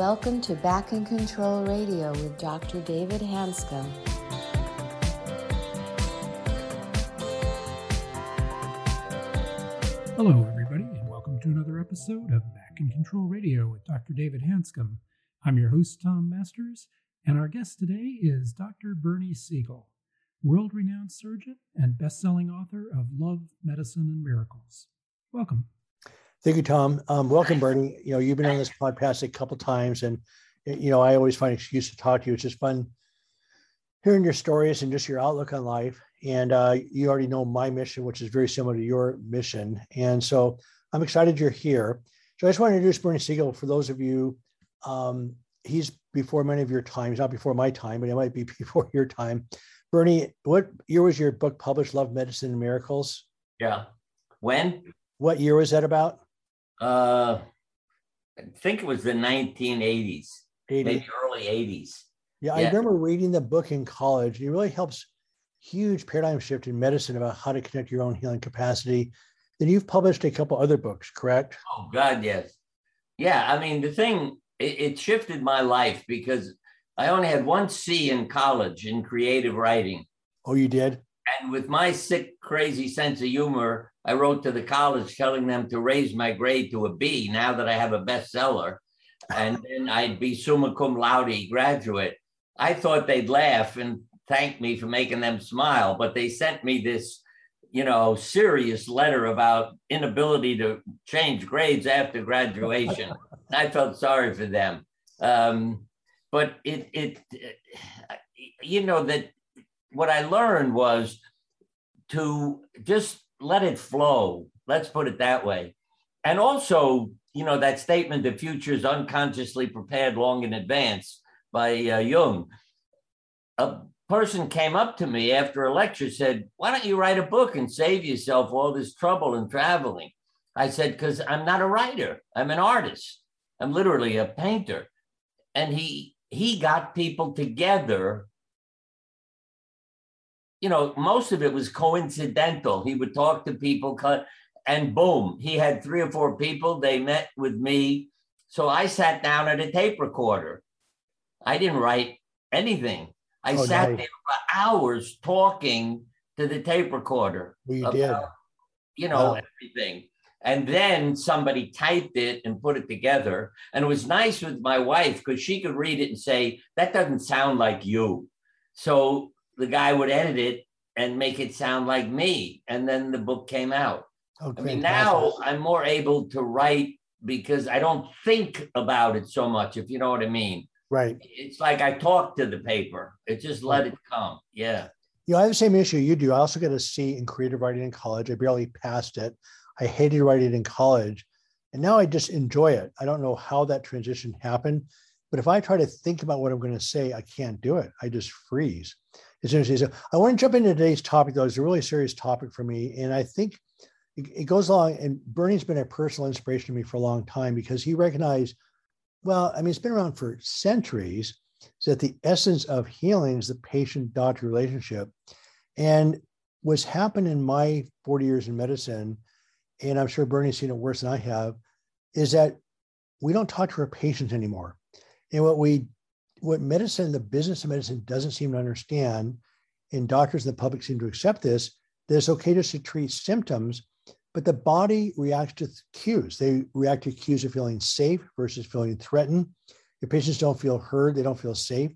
welcome to Back in Control Radio with Dr. David Hanscom. Hello, everybody, and welcome to another episode of Back in Control Radio with Dr. David Hanscom. I'm your host, Tom Masters, and our guest today is Dr. Bernie Siegel, world renowned surgeon and best selling author of Love, Medicine, and Miracles. Welcome. Thank you, Tom. Um, welcome, Bernie. You know, you've been on this podcast a couple times, and you know, I always find an excuse to talk to you. It's just fun hearing your stories and just your outlook on life. And uh, you already know my mission, which is very similar to your mission. And so I'm excited you're here. So I just want to introduce Bernie Siegel for those of you. Um, he's before many of your times, not before my time, but it might be before your time. Bernie, what year was your book published, Love, Medicine, and Miracles? Yeah. When? What year was that about? Uh, I think it was the 1980s, 80. maybe early 80s. Yeah, yeah, I remember reading the book in college. It really helps huge paradigm shift in medicine about how to connect your own healing capacity. Then you've published a couple other books, correct? Oh God, yes. Yeah, I mean the thing it, it shifted my life because I only had one C in college in creative writing. Oh, you did? And with my sick, crazy sense of humor, I wrote to the college telling them to raise my grade to a B now that I have a bestseller. And then I'd be summa cum laude graduate. I thought they'd laugh and thank me for making them smile, but they sent me this, you know, serious letter about inability to change grades after graduation. I felt sorry for them. Um, but it, it, you know, that what I learned was to just let it flow. Let's put it that way. And also, you know, that statement, the future is unconsciously prepared long in advance by uh, Jung. A person came up to me after a lecture, said, Why don't you write a book and save yourself all this trouble and traveling? I said, Because I'm not a writer, I'm an artist. I'm literally a painter. And he he got people together you know, most of it was coincidental. He would talk to people, and boom, he had three or four people. They met with me. So I sat down at a tape recorder. I didn't write anything. I oh, sat nice. there for hours talking to the tape recorder. We did. You know, wow. everything. And then somebody typed it and put it together. And it was nice with my wife because she could read it and say, that doesn't sound like you. So the guy would edit it and make it sound like me. And then the book came out. Oh, I mean, now I'm more able to write because I don't think about it so much, if you know what I mean. Right. It's like I talk to the paper. It just let it come. Yeah. You know, I have the same issue you do. I also got a C in creative writing in college. I barely passed it. I hated writing in college. And now I just enjoy it. I don't know how that transition happened, but if I try to think about what I'm going to say, I can't do it. I just freeze. It's interesting. So I want to jump into today's topic, though. It's a really serious topic for me. And I think it, it goes along, and Bernie's been a personal inspiration to me for a long time because he recognized, well, I mean, it's been around for centuries, that the essence of healing is the patient doctor relationship. And what's happened in my 40 years in medicine, and I'm sure Bernie's seen it worse than I have, is that we don't talk to our patients anymore. And what we what medicine, the business of medicine doesn't seem to understand, and doctors and the public seem to accept this, that it's okay just to treat symptoms, but the body reacts to cues. They react to cues of feeling safe versus feeling threatened. Your patients don't feel heard, they don't feel safe.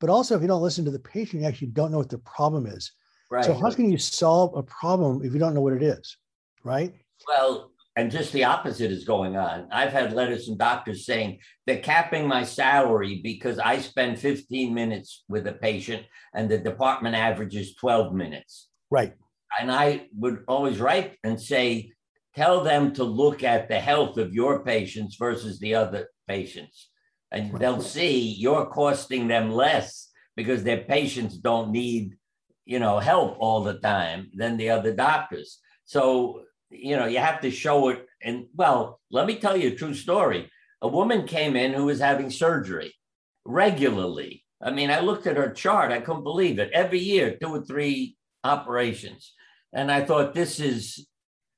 But also, if you don't listen to the patient, you actually don't know what the problem is. Right. So, how can you solve a problem if you don't know what it is? Right. Well, and just the opposite is going on. I've had letters from doctors saying they're capping my salary because I spend 15 minutes with a patient and the department averages 12 minutes. Right. And I would always write and say, tell them to look at the health of your patients versus the other patients. And right. they'll see you're costing them less because their patients don't need, you know, help all the time than the other doctors. So you know, you have to show it. And well, let me tell you a true story. A woman came in who was having surgery regularly. I mean, I looked at her chart, I couldn't believe it. Every year, two or three operations. And I thought, this is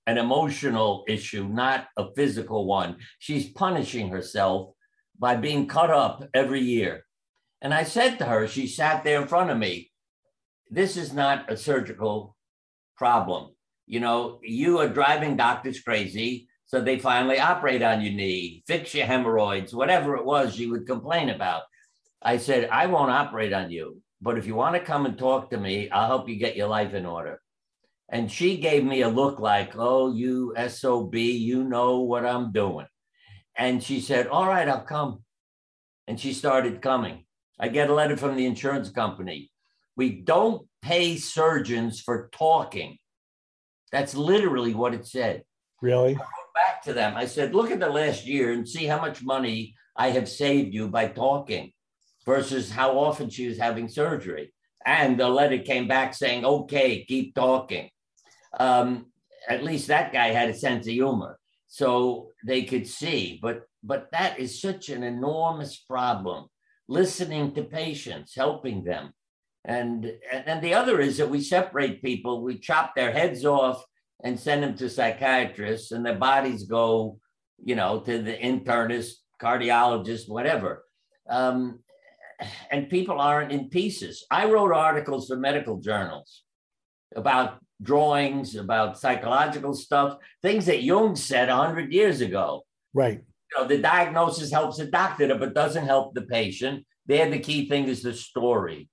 an emotional issue, not a physical one. She's punishing herself by being cut up every year. And I said to her, she sat there in front of me, this is not a surgical problem. You know, you are driving doctors crazy. So they finally operate on your knee, fix your hemorrhoids, whatever it was you would complain about. I said, I won't operate on you, but if you want to come and talk to me, I'll help you get your life in order. And she gave me a look like, oh, you SOB, you know what I'm doing. And she said, all right, I'll come. And she started coming. I get a letter from the insurance company. We don't pay surgeons for talking. That's literally what it said. Really? back to them. I said, look at the last year and see how much money I have saved you by talking versus how often she was having surgery. And the letter came back saying, okay, keep talking. Um, at least that guy had a sense of humor. So they could see, but but that is such an enormous problem. Listening to patients, helping them. And and the other is that we separate people, we chop their heads off and send them to psychiatrists, and their bodies go, you know, to the internist, cardiologist, whatever. Um, and people aren't in pieces. I wrote articles for medical journals about drawings, about psychological stuff, things that Jung said 100 years ago. Right. You know, the diagnosis helps the doctor, but doesn't help the patient. There, the key thing is the story.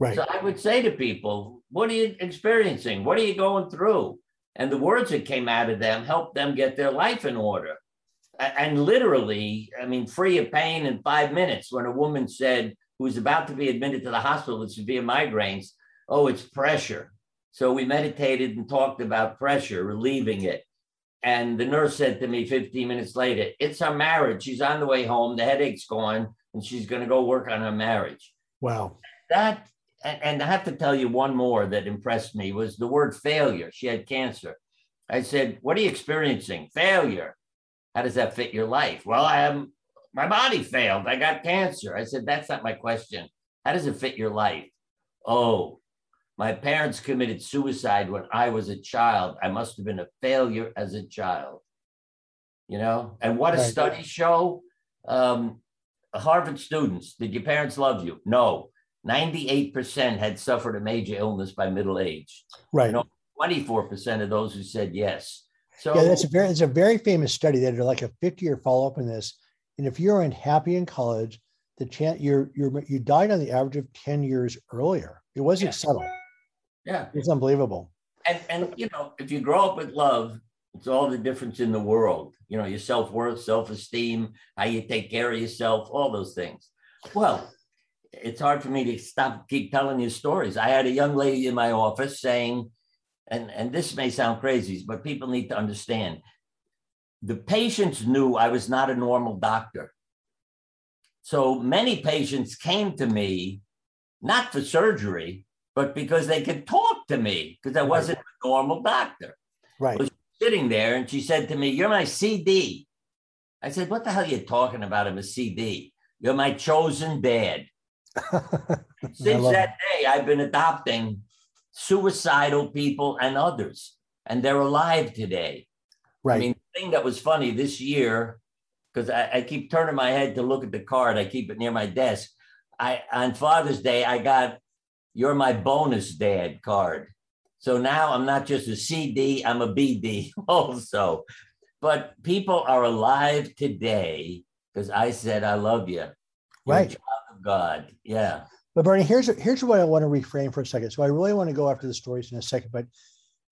Right. So I would say to people, what are you experiencing? What are you going through? And the words that came out of them helped them get their life in order. And literally, I mean, free of pain in five minutes when a woman said, who was about to be admitted to the hospital with severe migraines, oh, it's pressure. So we meditated and talked about pressure, relieving it. And the nurse said to me 15 minutes later, It's our marriage. She's on the way home. The headache's gone, and she's going to go work on her marriage. Wow. That and, and I have to tell you one more that impressed me was the word failure. She had cancer. I said, What are you experiencing? Failure. How does that fit your life? Well, I am my body failed. I got cancer. I said, That's not my question. How does it fit your life? Oh, my parents committed suicide when I was a child. I must have been a failure as a child. You know, and what does studies show? Um, Harvard students, did your parents love you? No. 98% had suffered a major illness by middle age. Right. You know, 24% of those who said yes. So yeah, that's a very it's a very famous study that did like a 50 year follow up in this. And if you're unhappy in college, the chance you're you're you died on the average of 10 years earlier. It wasn't yeah. subtle. Yeah. It's unbelievable. And and you know, if you grow up with love, it's all the difference in the world. You know, your self-worth, self-esteem, how you take care of yourself, all those things. Well, it's hard for me to stop keep telling you stories. I had a young lady in my office saying, and, and this may sound crazy, but people need to understand. The patients knew I was not a normal doctor. So many patients came to me, not for surgery, but because they could talk to me because I wasn't a normal doctor. Right. I was sitting there and she said to me, You're my CD. I said, What the hell are you talking about? I'm a CD. You're my chosen dad. Since that day, I've been adopting suicidal people and others, and they're alive today. Right. I mean, the thing that was funny this year, because I, I, keep turning my head to look at the card, I keep it near my desk. I on Father's Day, I got "You're my bonus dad" card. So now I'm not just a CD, I'm a BD also. But people are alive today because I said I love you. Right. God. Yeah. But Bernie, here's here's what I want to reframe for a second. So I really want to go after the stories in a second, but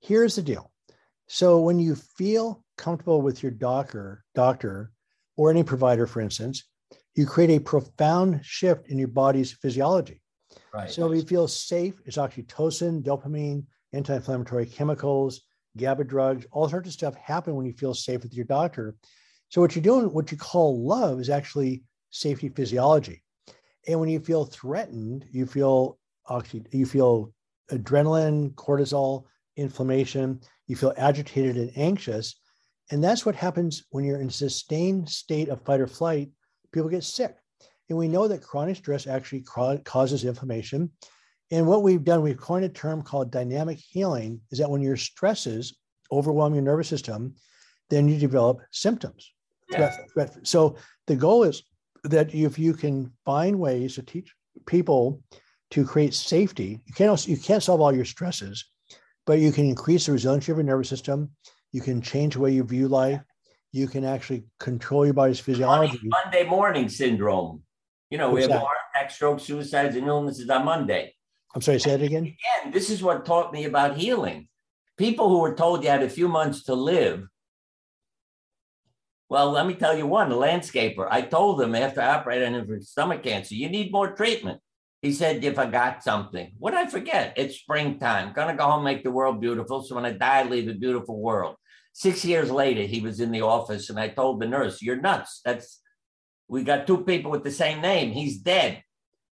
here's the deal. So when you feel comfortable with your doctor, doctor, or any provider, for instance, you create a profound shift in your body's physiology. Right. So if you feel safe, it's oxytocin, dopamine, anti-inflammatory chemicals, GABA drugs, all sorts of stuff happen when you feel safe with your doctor. So what you're doing, what you call love, is actually safety physiology. And when you feel threatened, you feel oxy, you feel adrenaline, cortisol, inflammation, you feel agitated and anxious. And that's what happens when you're in a sustained state of fight or flight. People get sick. And we know that chronic stress actually causes inflammation. And what we've done, we've coined a term called dynamic healing, is that when your stresses overwhelm your nervous system, then you develop symptoms. Yeah. So the goal is that if you can find ways to teach people to create safety, you can't you can't solve all your stresses, but you can increase the resiliency of your nervous system. You can change the way you view life. You can actually control your body's physiology. Monday morning syndrome. You know, we have heart attack, stroke, suicides, and illnesses on Monday. I'm sorry, say it again. Again, this is what taught me about healing. People who were told you had a few months to live. Well, let me tell you one, landscaper. I told him after I operated on him for stomach cancer, you need more treatment. He said, if I got something, what I forget? It's springtime. Gonna go home, make the world beautiful. So when I die, I leave a beautiful world. Six years later, he was in the office and I told the nurse, You're nuts. That's we got two people with the same name. He's dead.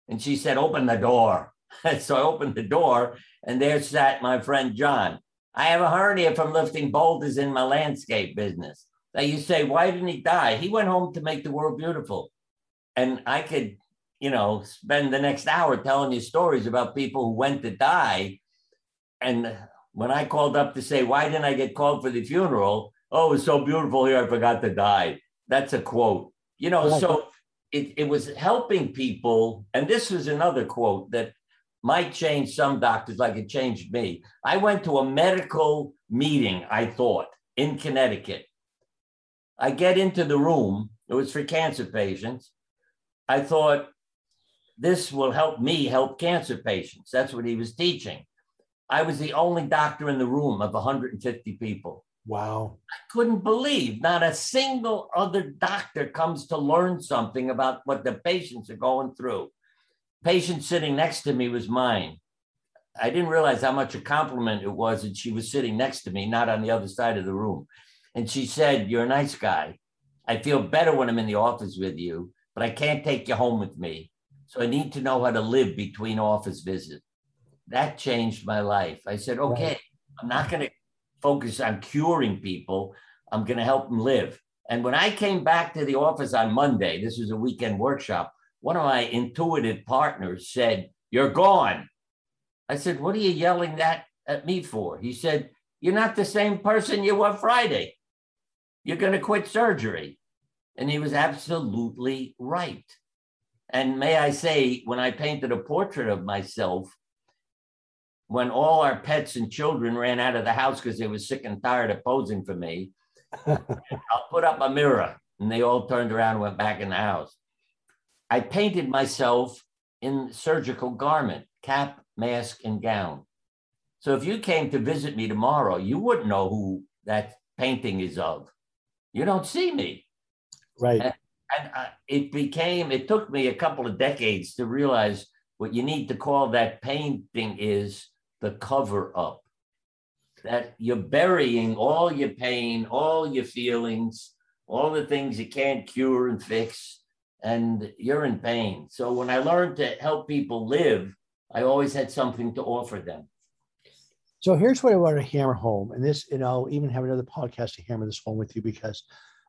And she said, Open the door. so I opened the door, and there sat my friend John. I have a hernia from lifting boulders in my landscape business. Now you say, why didn't he die? He went home to make the world beautiful. And I could, you know, spend the next hour telling you stories about people who went to die. And when I called up to say, why didn't I get called for the funeral? Oh, it was so beautiful here, I forgot to die. That's a quote. You know, so it, it was helping people. And this was another quote that might change some doctors like it changed me. I went to a medical meeting, I thought, in Connecticut. I get into the room, it was for cancer patients. I thought, this will help me help cancer patients. That's what he was teaching. I was the only doctor in the room of 150 people. Wow. I couldn't believe not a single other doctor comes to learn something about what the patients are going through patient sitting next to me was mine. I didn't realize how much a compliment it was that she was sitting next to me, not on the other side of the room. And she said, You're a nice guy. I feel better when I'm in the office with you, but I can't take you home with me. So I need to know how to live between office visits. That changed my life. I said, Okay. I'm not going to focus on curing people. I'm going to help them live. And when I came back to the office on Monday, this was a weekend workshop, one of my intuitive partners said, You're gone. I said, What are you yelling that at me for? He said, You're not the same person you were Friday. You're going to quit surgery. And he was absolutely right. And may I say, when I painted a portrait of myself, when all our pets and children ran out of the house because they were sick and tired of posing for me, I'll put up a mirror. And they all turned around and went back in the house. I painted myself in surgical garment, cap, mask, and gown. So if you came to visit me tomorrow, you wouldn't know who that painting is of. You don't see me. Right. And, and uh, it became, it took me a couple of decades to realize what you need to call that painting is the cover up. That you're burying all your pain, all your feelings, all the things you can't cure and fix and you're in pain. So when I learned to help people live, I always had something to offer them. So here's what I want to hammer home, and this, and I'll even have another podcast to hammer this home with you because,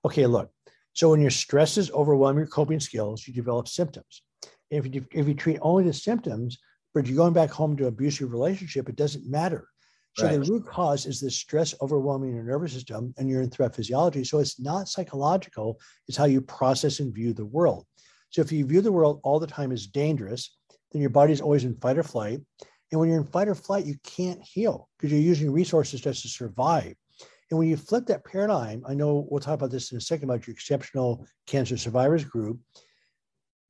okay, look. So when your stresses overwhelm your coping skills, you develop symptoms. And if you if you treat only the symptoms, but you're going back home to an abusive relationship, it doesn't matter. So right. the root cause is the stress overwhelming your nervous system and your in threat physiology. So it's not psychological, it's how you process and view the world. So if you view the world all the time as dangerous, then your body's always in fight or flight. And when you're in fight or flight, you can't heal because you're using resources just to survive. And when you flip that paradigm, I know we'll talk about this in a second about your exceptional cancer survivors group.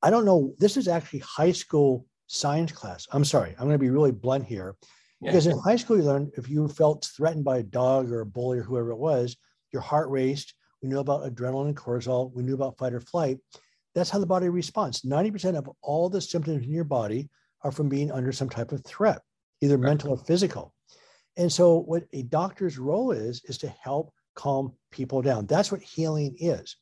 I don't know, this is actually high school science class. I'm sorry, I'm going to be really blunt here. Because in high school, you learned if you felt threatened by a dog or a bully or whoever it was, your heart raced. We knew about adrenaline and cortisol. We knew about fight or flight. That's how the body responds. 90% of all the symptoms in your body are from being under some type of threat, either right. mental or physical. And so, what a doctor's role is, is to help calm people down. That's what healing is.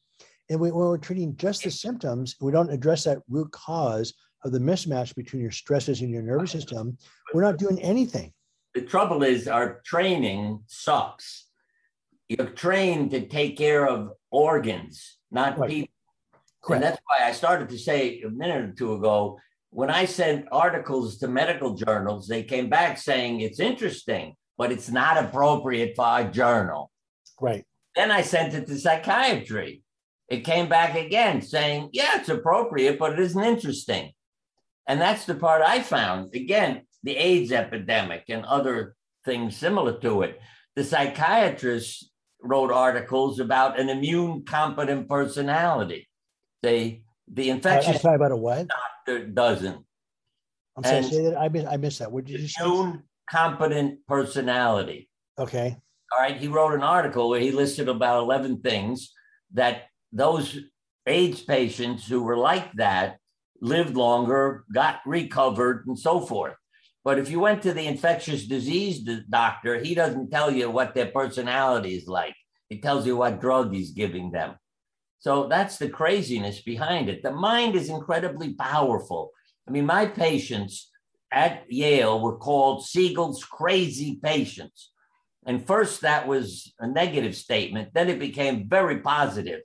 And we, when we're treating just the symptoms, we don't address that root cause of the mismatch between your stresses and your nervous system, we're not doing anything. The trouble is our training sucks. You're trained to take care of organs, not right. people. Correct. And that's why I started to say a minute or two ago when I sent articles to medical journals, they came back saying it's interesting, but it's not appropriate for a journal. Right. Then I sent it to psychiatry. it came back again saying, yeah, it's appropriate, but it isn't interesting. And that's the part I found. Again, the AIDS epidemic and other things similar to it. The psychiatrists wrote articles about an immune competent personality. They the infectious I'm sorry about a what? doctor doesn't. I'm sorry, And- say that. I missed, I missed that. What did you say? Immune competent personality. Okay. All right. He wrote an article where he listed about 11 things that those AIDS patients who were like that lived longer, got recovered, and so forth. But if you went to the infectious disease doctor, he doesn't tell you what their personality is like. He tells you what drug he's giving them. So that's the craziness behind it. The mind is incredibly powerful. I mean, my patients at Yale were called Siegel's crazy patients. And first, that was a negative statement. Then it became very positive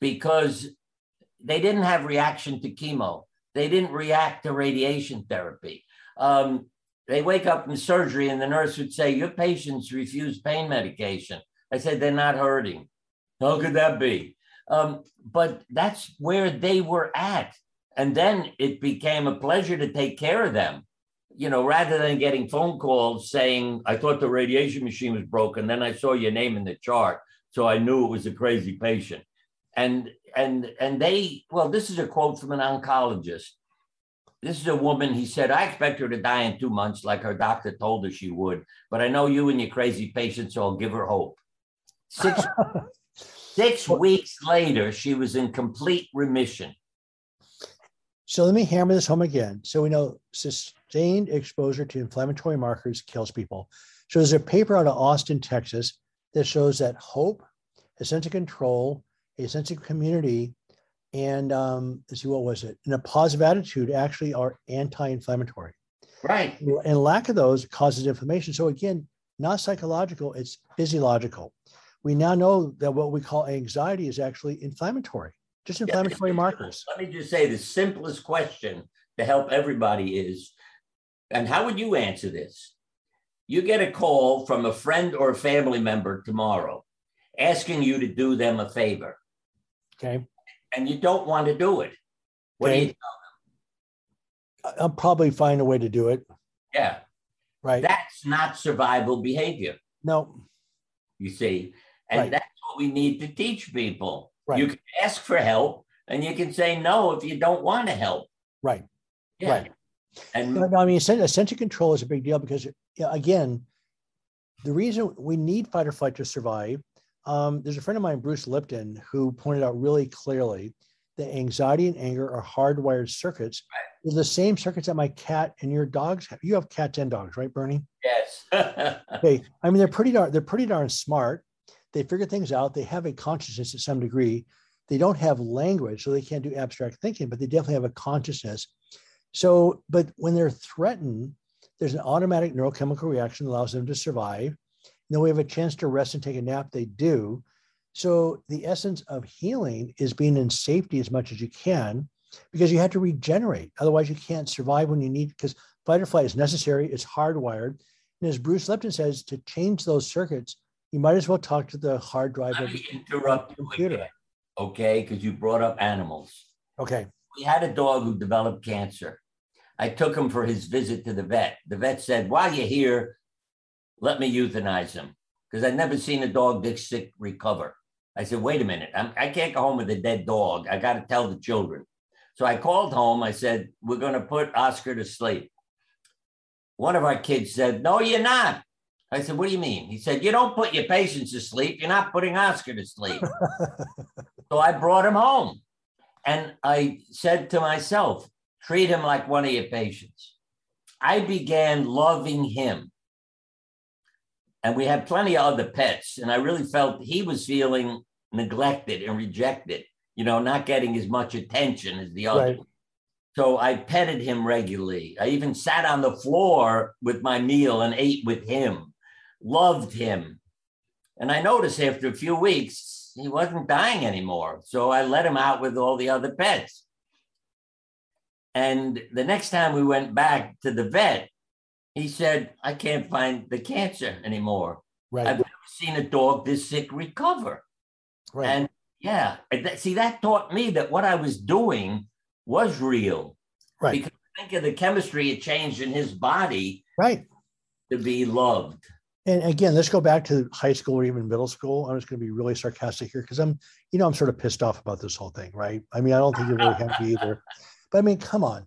because they didn't have reaction to chemo. They didn't react to radiation therapy. Um, they wake up in surgery, and the nurse would say, Your patients refuse pain medication. I said, They're not hurting. How could that be? Um, but that's where they were at. And then it became a pleasure to take care of them you know, rather than getting phone calls saying, I thought the radiation machine was broken, then I saw your name in the chart. So I knew it was a crazy patient. And and and they, well, this is a quote from an oncologist. This is a woman, he said, I expect her to die in two months, like her doctor told her she would. But I know you and your crazy patients, so I'll give her hope. Six, six weeks later, she was in complete remission. So let me hammer this home again. So we know sustained exposure to inflammatory markers kills people. So there's a paper out of Austin, Texas, that shows that hope, a sense of control, a sense of community, and um, let's see what was it, and a positive attitude actually are anti-inflammatory. Right. And lack of those causes inflammation. So again, not psychological, it's physiological. We now know that what we call anxiety is actually inflammatory, just inflammatory markers. Let me just say the simplest question to help everybody is, and how would you answer this? You get a call from a friend or a family member tomorrow asking you to do them a favor, Okay. and you don't want to do it. What do Okay. you, uh, I'll probably find a way to do it. yeah, Right. that's not survival behavior, no. you see. And Right. that's what we need to teach people. Right. You can ask for help and you can say no if you don't want to help. Right. Yeah. Right. And No, no, I mean, a sense, of control is a big deal because, again, the reason we need fight or flight to survive. Um, there's a friend of mine, Bruce Lipton, who pointed out really clearly that anxiety and anger are hardwired circuits. They're the same circuits that my cat and your dogs have. You have cats and dogs, right, Bernie? yes. Okay. I mean, they're pretty darn, they're pretty darn smart. They figure things out. They have a consciousness to some degree. They don't have language, so they can't do abstract thinking, but they definitely have a consciousness. So, but when they're threatened, there's an automatic neurochemical reaction that allows them to survive. And then we have a chance to rest and take a nap. They do. So the essence of healing is being in safety as much as you can, because you have to regenerate. Otherwise, you can't survive when you need. Because fight or flight is necessary. It's hardwired. And as Bruce Lipton says, to change those circuits, you might as well talk to the hard drive Let of me the interrupt you computer. again, okay? Because you brought up animals. Okay. We had a dog who developed cancer. I took him for his visit to the vet. The vet said, While you're here, let me euthanize him because I'd never seen a dog this sick recover. I said, Wait a minute. I'm, I can't go home with a dead dog. I got to tell the children. So I called home. I said, We're going to put Oscar to sleep. One of our kids said, No, you're not. I said, What do you mean? He said, You don't put your patients to sleep. You're not putting Oscar to sleep. so I brought him home. And I said to myself, treat him like one of your patients. I began loving him. And we had plenty of other pets. And I really felt he was feeling neglected and rejected, you know, not getting as much attention as the other. Right. So I petted him regularly. I even sat on the floor with my meal and ate with him, loved him. And I noticed after a few weeks, he wasn't dying anymore. So I let him out with all the other pets. And the next time we went back to the vet, he said, I can't find the cancer anymore. Right. I've never seen a dog this sick recover. right. And Yeah. See, that taught me that what I was doing was real. Right. Because think of the chemistry it changed in his body. Right. To be loved. And again, let's go back to high school or even middle school. I'm just going to be really sarcastic here because I'm, you know, I'm sort of pissed off about this whole thing, right? I mean, I don't think you're really happy either. But I mean, come on.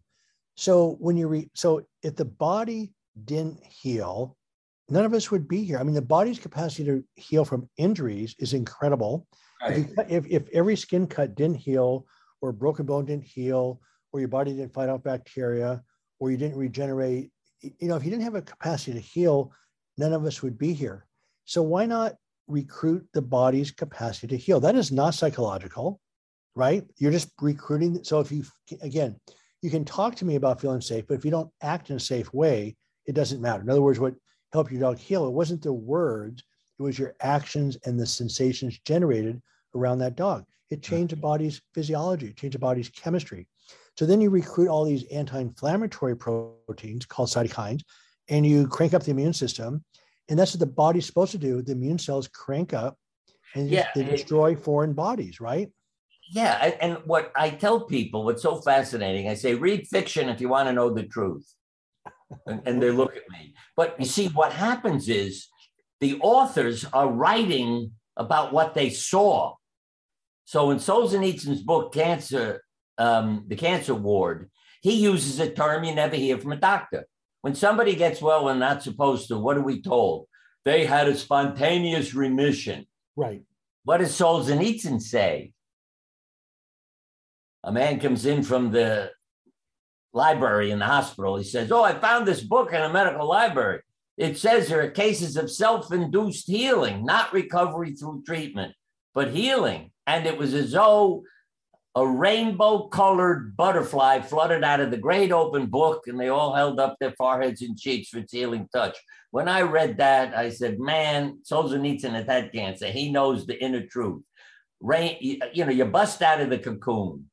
So when you read, so if the body didn't heal, none of us would be here. I mean, the body's capacity to heal from injuries is incredible. Right. If, if, if every skin cut didn't heal, or broken bone didn't heal, or your body didn't fight off bacteria, or you didn't regenerate, you know, if you didn't have a capacity to heal, none of us would be here. So why not recruit the body's capacity to heal? That is not psychological, right? You're just recruiting. So if you, again, you can talk to me about feeling safe, but if you don't act in a safe way, it doesn't matter. In other words, what helped your dog heal, it wasn't the words, it was your actions and the sensations generated around that dog. It changed the body's physiology, it changed the body's chemistry. So then you recruit all these anti-inflammatory proteins called cytokines, and you crank up the immune system. And that's what the body's supposed to do. The immune cells crank up and yeah, they destroy foreign bodies, right? Yeah. And what I tell people, what's so fascinating, I say, read fiction if you want to know the truth. and, and they look at me. But you see, what happens is the authors are writing about what they saw. So in Solzhenitsyn's book, Cancer, um, The Cancer Ward, he uses a term you never hear from a doctor. When somebody gets well and not supposed to, what are we told? They had a spontaneous remission. Right. What does Solzhenitsyn say? A man comes in from the library in the hospital. He says, Oh, I found this book in a medical library. It says there are cases of self induced healing, not recovery through treatment, but healing. And it was as though a rainbow colored butterfly fluttered out of the great open book, and they all held up their foreheads and cheeks for its healing touch. When I read that, I said, Man, Solzhenitsyn had had cancer. He knows the inner truth. Rain, uh, you know, you bust out of the cocoon.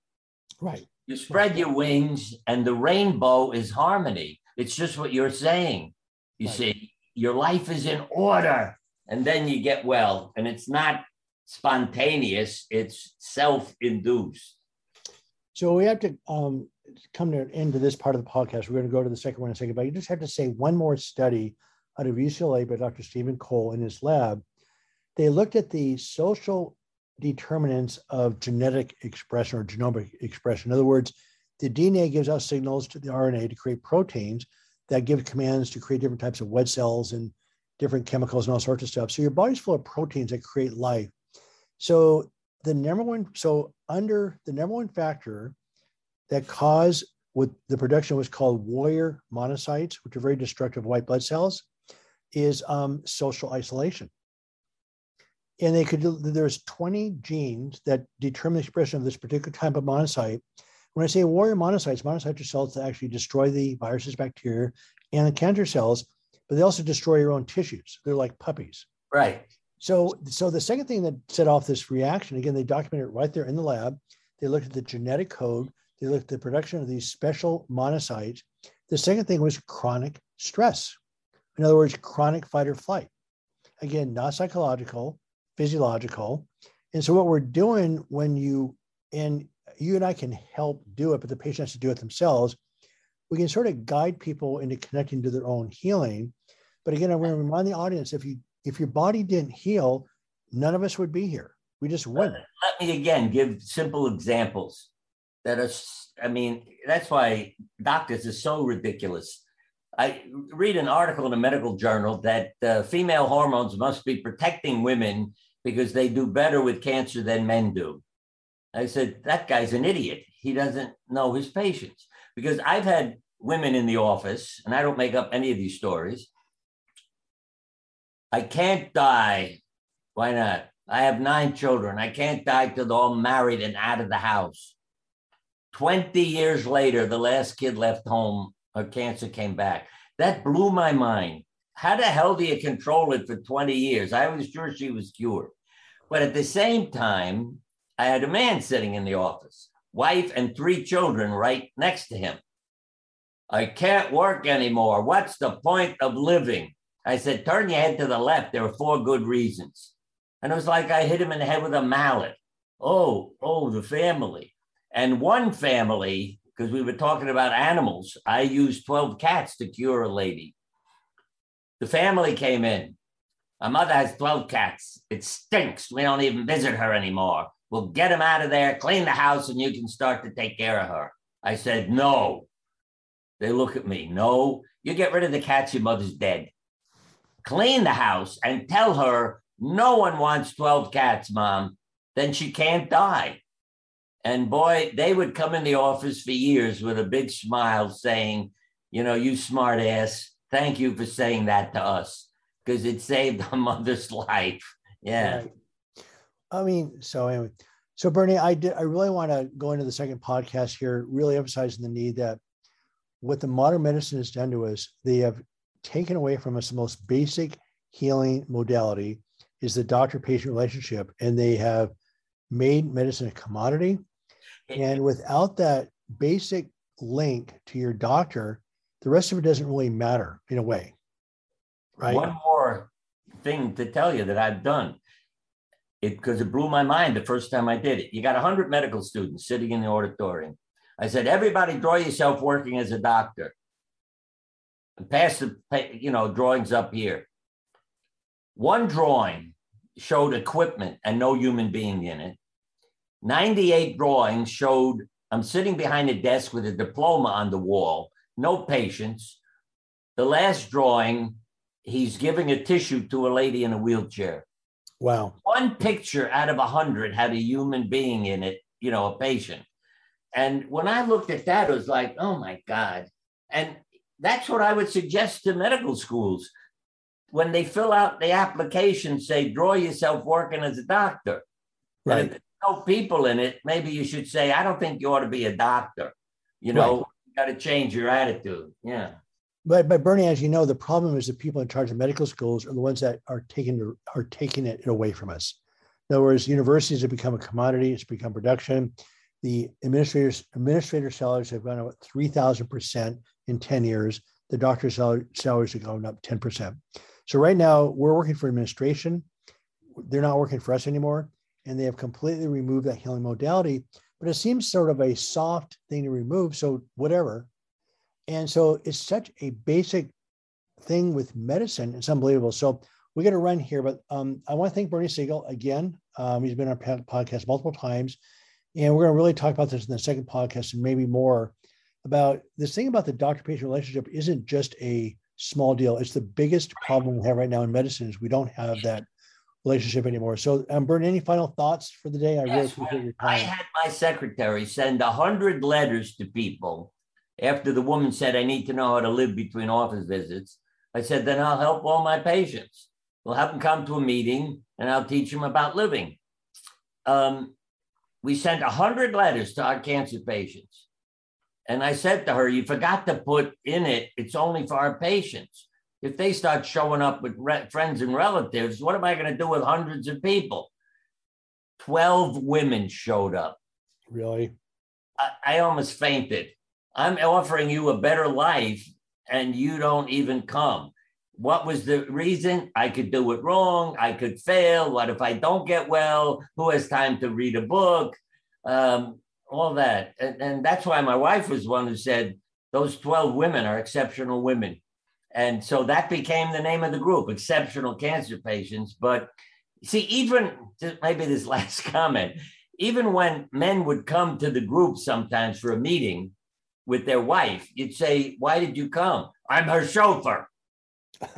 Right. You spread your wings, and the rainbow is harmony. It's just what you're saying. You right. see, your life is in order, and then you get well, and it's not spontaneous, it's self induced. So we have to um, come to an end to this part of the podcast. We're going to go to the second one in a second, but you just have to say one more study out of UCLA by Dr. Stephen Cole in his lab. They looked at the social determinants of genetic expression or genomic expression. In other words, the DNA gives out signals to the RNA to create proteins that give commands to create different types of wedge cells and different chemicals and all sorts of stuff. So your body's full of proteins that create life. So the number one, so under the number one factor that caused what the production was called warrior monocytes, which are very destructive white blood cells, is um, social isolation and they could there's 20 genes that determine the expression of this particular type of monocyte. When I say warrior monocytes, monocytes are cells that actually destroy the viruses, bacteria, and the cancer cells, but they also destroy your own tissues. They're like puppies. Right. So, so the second thing that set off this reaction, again, they documented it right there in the lab. They looked at the genetic code. They looked at the production of these special monocytes. The second thing was chronic stress. In other words, chronic fight or flight. Again, not psychological, physiological. And so what we're doing when you and you and I can help do it, but the patient has to do it themselves. We can sort of guide people into connecting to their own healing. But again, I want to remind the audience if you if your body didn't heal, none of us would be here. We just wouldn't. Let me again give simple examples that are, I mean, that's why doctors are so ridiculous. I read an article in a medical journal that uh, female hormones must be protecting women because they do better with cancer than men do. I said, that guy's an idiot. He doesn't know his patients. Because I've had women in the office, and I don't make up any of these stories. I can't die. Why not? I have nine children. I can't die till they're all married and out of the house. 20 years later, the last kid left home, her cancer came back. That blew my mind. How the hell do you control it for 20 years? I was sure she was cured. But at the same time, I had a man sitting in the office, wife and three children right next to him. I can't work anymore. What's the point of living? I said, turn your head to the left. There are four good reasons. And it was like I hit him in the head with a mallet. Oh, oh, the family. And one family, because we were talking about animals, I used 12 cats to cure a lady. The family came in. My mother has 12 cats. It stinks. We don't even visit her anymore. We'll get them out of there, clean the house, and you can start to take care of her. I said, No. They look at me. No, you get rid of the cats, your mother's dead. Clean the house and tell her no one wants 12 cats, mom. Then she can't die. And boy, they would come in the office for years with a big smile saying, You know, you smart ass, thank you for saying that to us because it saved our mother's life. Yeah. Right. I mean, so anyway, so Bernie, I did. I really want to go into the second podcast here, really emphasizing the need that what the modern medicine has done to us, they have taken away from us the most basic healing modality is the doctor-patient relationship, and they have made medicine a commodity. And without that basic link to your doctor, the rest of it doesn't really matter in a way. Right. One more thing to tell you that I've done it because it blew my mind the first time I did it. You got 100 medical students sitting in the auditorium. I said, everybody draw yourself working as a doctor. And pass the you know drawings up here. One drawing showed equipment and no human being in it. 98 drawings showed I'm sitting behind a desk with a diploma on the wall, no patients. The last drawing, he's giving a tissue to a lady in a wheelchair. Wow. One picture out of a hundred had a human being in it, you know, a patient. And when I looked at that, it was like, oh my God. And that's what I would suggest to medical schools. When they fill out the application, say, draw yourself working as a doctor. Right. And if there's no people in it, maybe you should say, I don't think you ought to be a doctor. You know, right. you got to change your attitude. Yeah. But but Bernie, as you know, the problem is the people in charge of medical schools are the ones that are taking are taking it away from us. In other words, universities have become a commodity. It's become production. The administrators administrator salaries have gone up three thousand percent in ten years. The doctor's salaries are going up ten percent. So right now we're working for administration. They're not working for us anymore, and they have completely removed that healing modality. But it seems sort of a soft thing to remove. So whatever, and so it's such a basic thing with medicine. It's unbelievable. So we got to run here, but um, I want to thank Bernie Siegel again. Um, he's been on our podcast multiple times. And we're going to really talk about this in the second podcast and maybe more about this thing about the doctor patient relationship isn't just a small deal. It's the biggest problem we have right now in medicine is we don't have that relationship anymore. So, um, Bernie, any final thoughts for the day? I yes, really appreciate your time. I had my secretary send a hundred letters to people after the woman said, I need to know how to live between office visits, I said, then I'll help all my patients. We'll have them come to a meeting and I'll teach them about living. Um, we sent 100 letters to our cancer patients. And I said to her, You forgot to put in it, it's only for our patients. If they start showing up with re- friends and relatives, what am I going to do with hundreds of people? 12 women showed up. Really? I, I almost fainted. I'm offering you a better life and you don't even come. What was the reason? I could do it wrong. I could fail. What if I don't get well? Who has time to read a book? Um, all that. And, and that's why my wife was one who said, those 12 women are exceptional women. And so that became the name of the group, Exceptional Cancer Patients. But see, even maybe this last comment, even when men would come to the group sometimes for a meeting, with their wife, you'd say, Why did you come? I'm her chauffeur.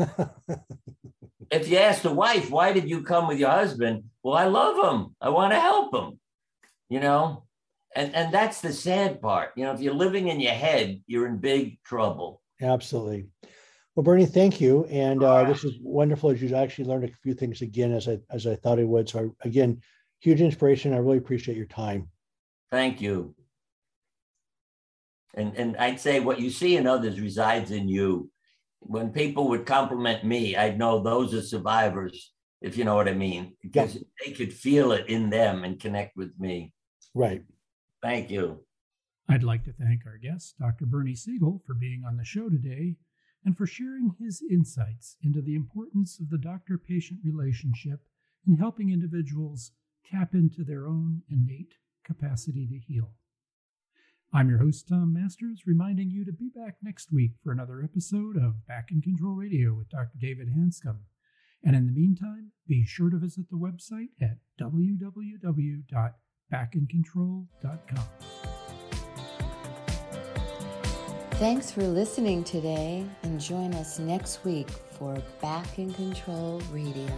if you ask the wife, Why did you come with your husband? Well, I love him. I want to help him. You know, and, and that's the sad part. You know, if you're living in your head, you're in big trouble. Absolutely. Well, Bernie, thank you. And uh, this is wonderful as you actually learned a few things again as I as I thought I would. So again, huge inspiration. I really appreciate your time. Thank you. And, and I'd say what you see in others resides in you. When people would compliment me, I'd know those are survivors, if you know what I mean, because yeah. they could feel it in them and connect with me. Right. Thank you. I'd like to thank our guest, Dr. Bernie Siegel, for being on the show today and for sharing his insights into the importance of the doctor patient relationship in helping individuals tap into their own innate capacity to heal. I'm your host, Tom Masters, reminding you to be back next week for another episode of Back in Control Radio with Dr. David Hanscom. And in the meantime, be sure to visit the website at www.backincontrol.com. Thanks for listening today and join us next week for Back in Control Radio.